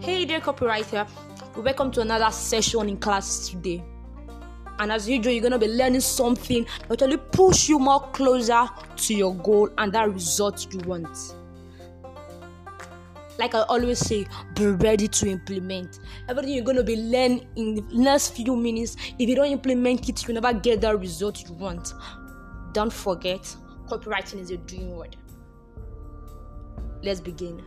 Hey there, copywriter. Welcome to another session in class today. And as usual, you're gonna be learning something that will push you more closer to your goal and that result you want. Like I always say, be ready to implement. Everything you're gonna be learning in the next few minutes, if you don't implement it, you never get that result you want. Don't forget, copywriting is a dream word. Let's begin.